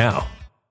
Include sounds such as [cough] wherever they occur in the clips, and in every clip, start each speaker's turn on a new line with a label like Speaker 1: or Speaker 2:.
Speaker 1: now.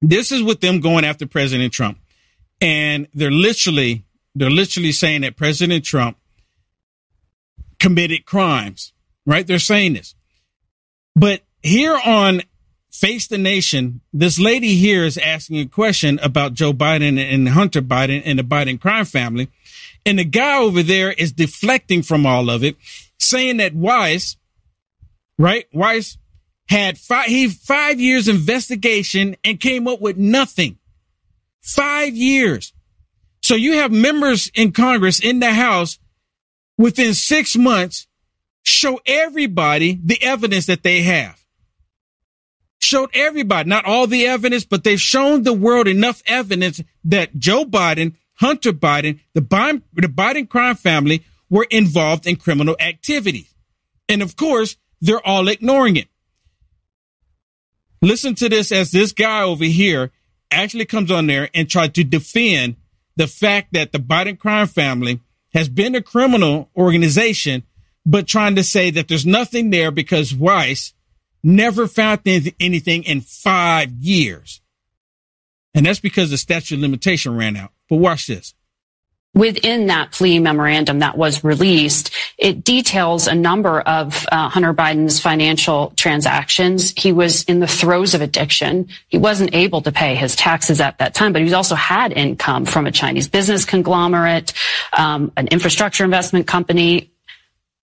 Speaker 2: This is with them going after President Trump. And they're literally, they're literally saying that President Trump committed crimes, right? They're saying this. But here on Face the Nation, this lady here is asking a question about Joe Biden and Hunter Biden and the Biden crime family. And the guy over there is deflecting from all of it, saying that Weiss, right? Weiss had five, he five years investigation and came up with nothing. Five years. So you have members in Congress in the House within six months show everybody the evidence that they have. Showed everybody, not all the evidence, but they've shown the world enough evidence that Joe Biden, Hunter Biden, the Biden, the Biden crime family were involved in criminal activity. And of course, they're all ignoring it. Listen to this as this guy over here actually comes on there and tried to defend the fact that the Biden crime family has been a criminal organization, but trying to say that there's nothing there because Weiss never found anything in five years. And that's because the statute of limitation ran out. But watch this
Speaker 3: within that plea memorandum that was released, it details a number of uh, Hunter Biden's financial transactions. He was in the throes of addiction. He wasn't able to pay his taxes at that time, but he also had income from a Chinese business conglomerate, um, an infrastructure investment company,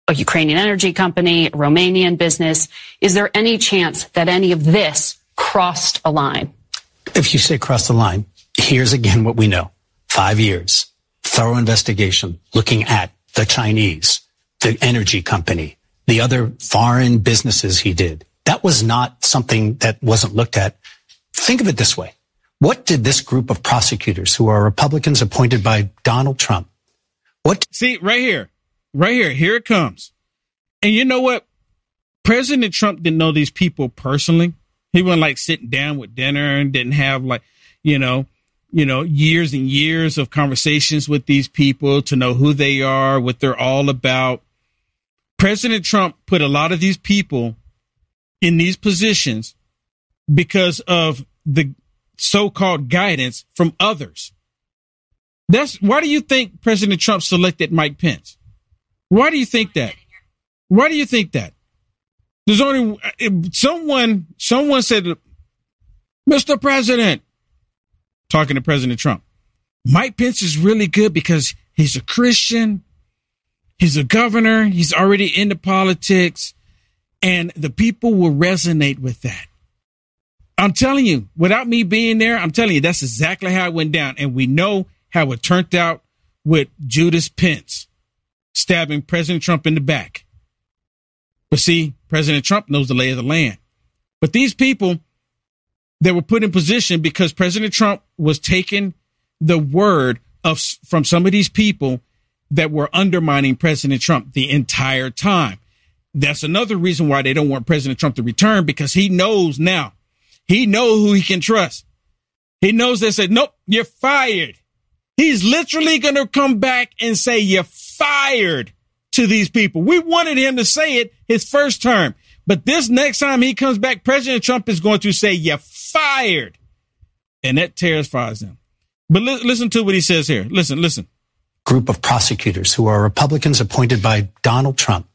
Speaker 3: a Ukrainian energy company, Romanian business. Is there any chance that any of this crossed a line?
Speaker 4: If you say cross the line, here's again what we know. Five years thorough investigation looking at the Chinese, the energy company, the other foreign businesses he did. That was not something that wasn't looked at. Think of it this way. What did this group of prosecutors who are Republicans appointed by Donald Trump? What?
Speaker 2: See, right here, right here, here it comes. And you know what? President Trump didn't know these people personally. He wasn't like sitting down with dinner and didn't have like, you know, you know, years and years of conversations with these people to know who they are, what they're all about. President Trump put a lot of these people in these positions because of the so-called guidance from others. That's why do you think President Trump selected Mike Pence? Why do you think that? Why do you think that? There's only someone someone said Mr. President, talking to President Trump. Mike Pence is really good because he's a Christian. He's a governor. He's already into politics and the people will resonate with that. I'm telling you, without me being there, I'm telling you, that's exactly how it went down. And we know how it turned out with Judas Pence stabbing President Trump in the back. But see, President Trump knows the lay of the land. But these people, they were put in position because President Trump was taking the word of from some of these people that were undermining President Trump the entire time. That's another reason why they don't want President Trump to return because he knows now. He knows who he can trust. He knows they said, nope, you're fired. He's literally going to come back and say, you're fired to these people. We wanted him to say it his first term. But this next time he comes back, President Trump is going to say, You're fired. And that terrifies them. But li- listen to what he says here. Listen, listen.
Speaker 4: Group of prosecutors who are Republicans appointed by Donald Trump.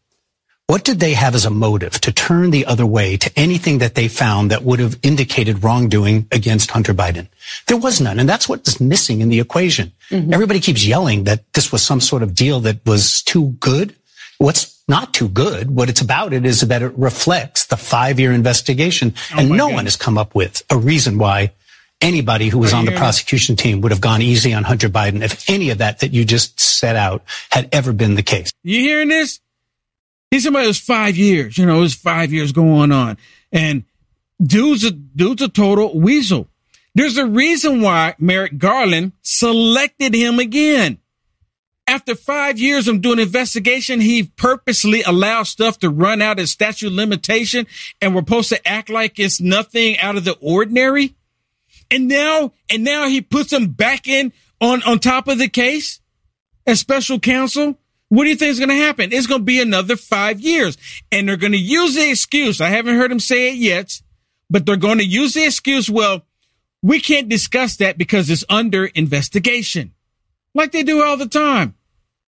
Speaker 4: What did they have as a motive to turn the other way to anything that they found that would have indicated wrongdoing against Hunter Biden? There was none. And that's what's missing in the equation. Mm-hmm. Everybody keeps yelling that this was some sort of deal that was too good. What's not too good. What it's about it is that it reflects the five year investigation. Oh and no God. one has come up with a reason why anybody who was on the prosecution team would have gone easy on Hunter Biden if any of that that you just set out had ever been the case.
Speaker 2: You hearing this? He's somebody who's five years, you know, it was five years going on. And dude's a, dude's a total weasel. There's a reason why Merrick Garland selected him again after five years of doing investigation, he purposely allowed stuff to run out of statute limitation and we're supposed to act like it's nothing out of the ordinary. And now, and now he puts him back in on, on top of the case as special counsel. What do you think is going to happen? It's going to be another five years and they're going to use the excuse. I haven't heard him say it yet, but they're going to use the excuse. Well, we can't discuss that because it's under investigation like they do all the time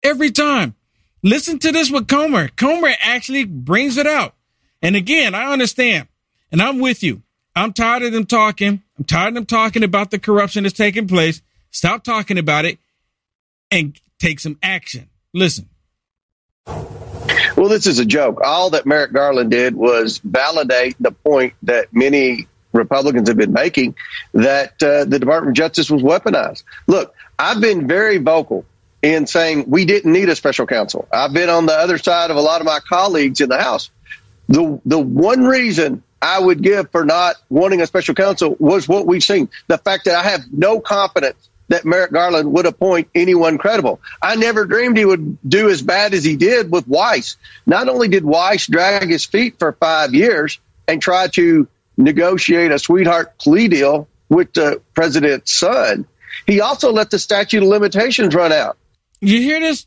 Speaker 2: every time. Listen to this with Comer. Comer actually brings it out. And again, I understand and I'm with you. I'm tired of them talking. I'm tired of them talking about the corruption that's taking place. Stop talking about it and take some action. Listen.
Speaker 5: Well, this is a joke. All that Merrick Garland did was validate the point that many Republicans have been making that uh, the Department of Justice was weaponized. Look, I've been very vocal in saying we didn't need a special counsel. I've been on the other side of a lot of my colleagues in the House. The the one reason I would give for not wanting a special counsel was what we've seen. The fact that I have no confidence that Merrick Garland would appoint anyone credible. I never dreamed he would do as bad as he did with Weiss. Not only did Weiss drag his feet for five years and try to negotiate a sweetheart plea deal with the president's son, he also let the statute of limitations run out.
Speaker 2: You hear this?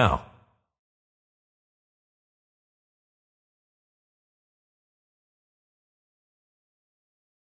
Speaker 1: now.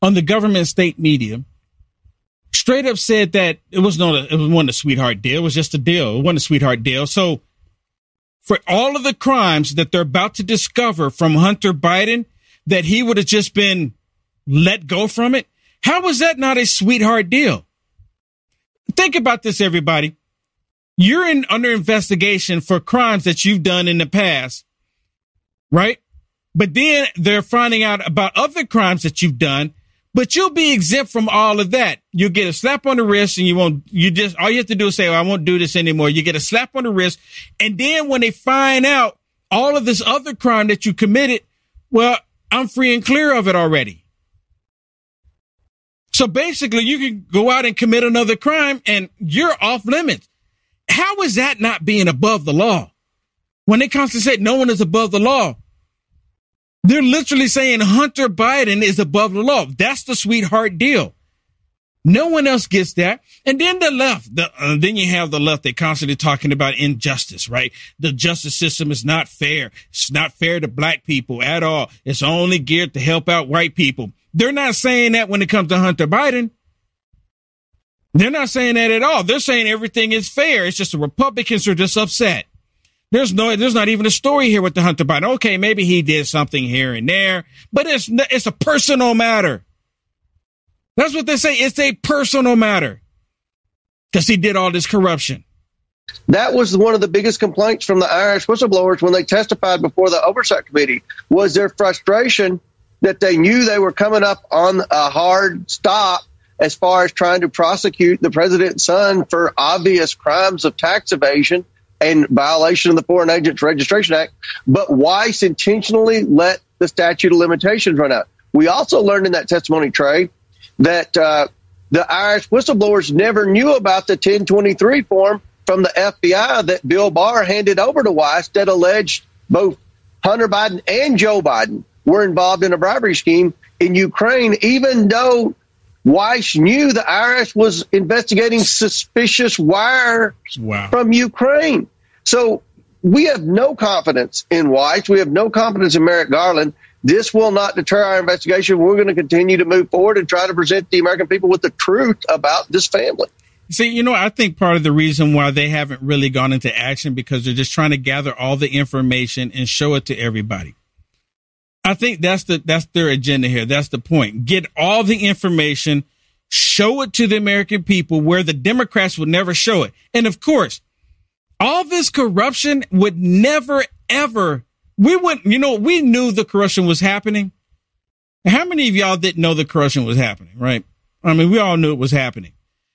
Speaker 2: on the government state media straight up said that it was not a, it was one a sweetheart deal. It was just a deal. It wasn't a sweetheart deal. So for all of the crimes that they're about to discover from Hunter Biden, that he would have just been let go from it. How was that not a sweetheart deal? Think about this, everybody. You're in under investigation for crimes that you've done in the past, right? But then they're finding out about other crimes that you've done but you'll be exempt from all of that. You'll get a slap on the wrist and you won't, you just, all you have to do is say, oh, I won't do this anymore. You get a slap on the wrist. And then when they find out all of this other crime that you committed, well, I'm free and clear of it already. So basically you can go out and commit another crime and you're off limits. How is that not being above the law? When they constantly say no one is above the law, they're literally saying Hunter Biden is above the law. That's the sweetheart deal. No one else gets that. And then the left, the, uh, then you have the left. They're constantly talking about injustice, right? The justice system is not fair. It's not fair to black people at all. It's only geared to help out white people. They're not saying that when it comes to Hunter Biden. They're not saying that at all. They're saying everything is fair. It's just the Republicans are just upset. There's no, there's not even a story here with the Hunter Biden. Okay, maybe he did something here and there, but it's it's a personal matter. That's what they say. It's a personal matter because he did all this corruption.
Speaker 5: That was one of the biggest complaints from the IRS whistleblowers when they testified before the oversight committee was their frustration that they knew they were coming up on a hard stop as far as trying to prosecute the president's son for obvious crimes of tax evasion and violation of the Foreign Agents Registration Act. But Weiss intentionally let the statute of limitations run out. We also learned in that testimony, Trey, that uh, the IRS whistleblowers never knew about the 1023 form from the FBI that Bill Barr handed over to Weiss that alleged both Hunter Biden and Joe Biden were involved in a bribery scheme in Ukraine, even though Weiss knew the IRS was investigating suspicious wires wow. from Ukraine. So we have no confidence in Weiss. We have no confidence in Merrick Garland. This will not deter our investigation. We're going to continue to move forward and try to present the American people with the truth about this family.
Speaker 2: See, you know, I think part of the reason why they haven't really gone into action because they're just trying to gather all the information and show it to everybody. I think that's the that's their agenda here. That's the point. Get all the information, show it to the American people where the Democrats would never show it. And of course, all this corruption would never ever we wouldn't, you know, we knew the corruption was happening. How many of y'all didn't know the corruption was happening, right? I mean, we all knew it was happening.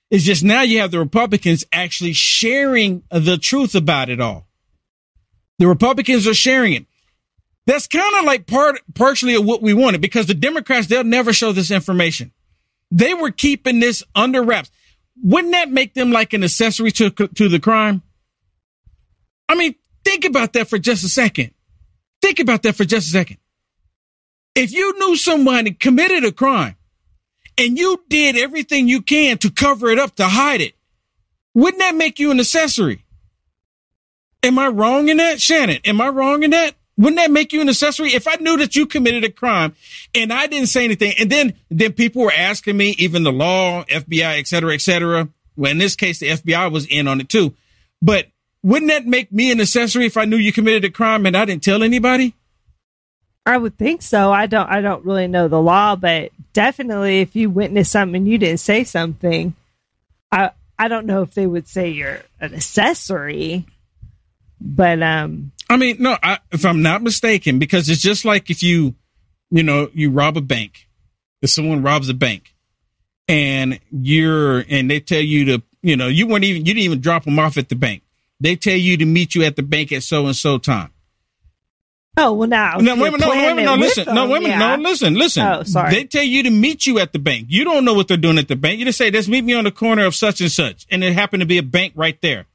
Speaker 2: It's just now you have the Republicans actually sharing the truth about it all. The Republicans are sharing it. That's kind of like part, partially of what we wanted because the Democrats, they'll never show this information. They were keeping this under wraps. Wouldn't that make them like an accessory to, to the crime? I mean, think about that for just a second. Think about that for just a second. If you knew someone committed a crime and you did everything you can to cover it up, to hide it, wouldn't that make you an accessory? Am I wrong in that, Shannon? Am I wrong in that? Wouldn't that make you an accessory? If I knew that you committed a crime and I didn't say anything, and then then people were asking me, even the law, FBI, et cetera, et cetera. Well, in this case, the FBI was in on it too. But wouldn't that make me an accessory if I knew you committed a crime and I didn't tell anybody?
Speaker 6: I would think so. I don't I don't really know the law, but definitely if you witnessed something and you didn't say something, I I don't know if they would say you're an accessory. But um
Speaker 2: I mean, no, I, if I'm not mistaken, because it's just like if you, you know, you rob a bank, if someone robs a bank, and you're and they tell you to, you know, you weren't even you didn't even drop them off at the bank. They tell you to meet you at the bank at so and so time.
Speaker 6: Oh well, now
Speaker 2: no, wait, no, wait, no, listen, them, no, women, yeah. no, listen, listen. Oh, sorry. They tell you to meet you at the bank. You don't know what they're doing at the bank. You just say, "Let's meet me on the corner of such and such," and it happened to be a bank right there.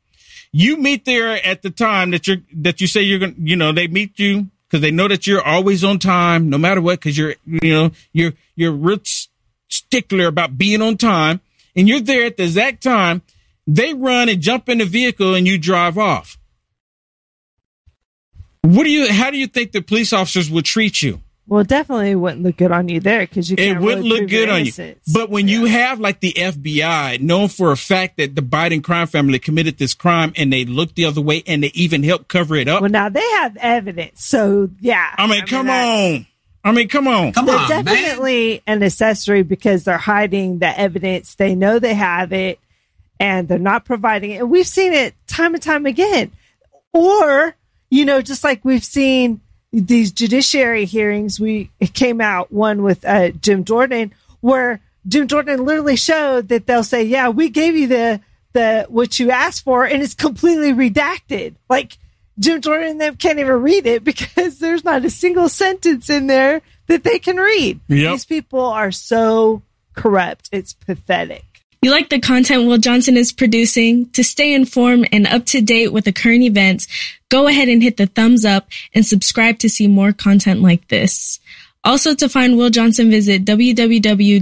Speaker 2: You meet there at the time that you're that you say you're going. You know, they meet you because they know that you're always on time, no matter what. Because you're, you know, you're you're real stickler about being on time, and you're there at the exact time. They run and jump in the vehicle, and you drive off what do you? How do you think the police officers would treat you?
Speaker 6: Well, definitely wouldn't look good on you there because you. Can't
Speaker 2: it wouldn't really look good on you. But when yeah. you have like the FBI, known for a fact that the Biden crime family committed this crime, and they looked the other way, and they even helped cover it up.
Speaker 6: Well, now they have evidence, so yeah.
Speaker 2: I mean, I come mean, on. I mean, come on.
Speaker 6: Come they're on, definitely man. an accessory because they're hiding the evidence. They know they have it, and they're not providing it. And we've seen it time and time again. Or you know, just like we've seen these judiciary hearings, we it came out one with uh, Jim Jordan where Jim Jordan literally showed that they'll say, "Yeah, we gave you the the what you asked for," and it's completely redacted. Like Jim Jordan and them can't even read it [laughs] because there's not a single sentence in there that they can read. Yep. These people are so corrupt; it's pathetic.
Speaker 7: You like the content Will Johnson is producing? To stay informed and up to date with the current events, go ahead and hit the thumbs up and subscribe to see more content like this. Also to find Will Johnson, visit www.uaf.media.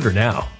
Speaker 1: Order now.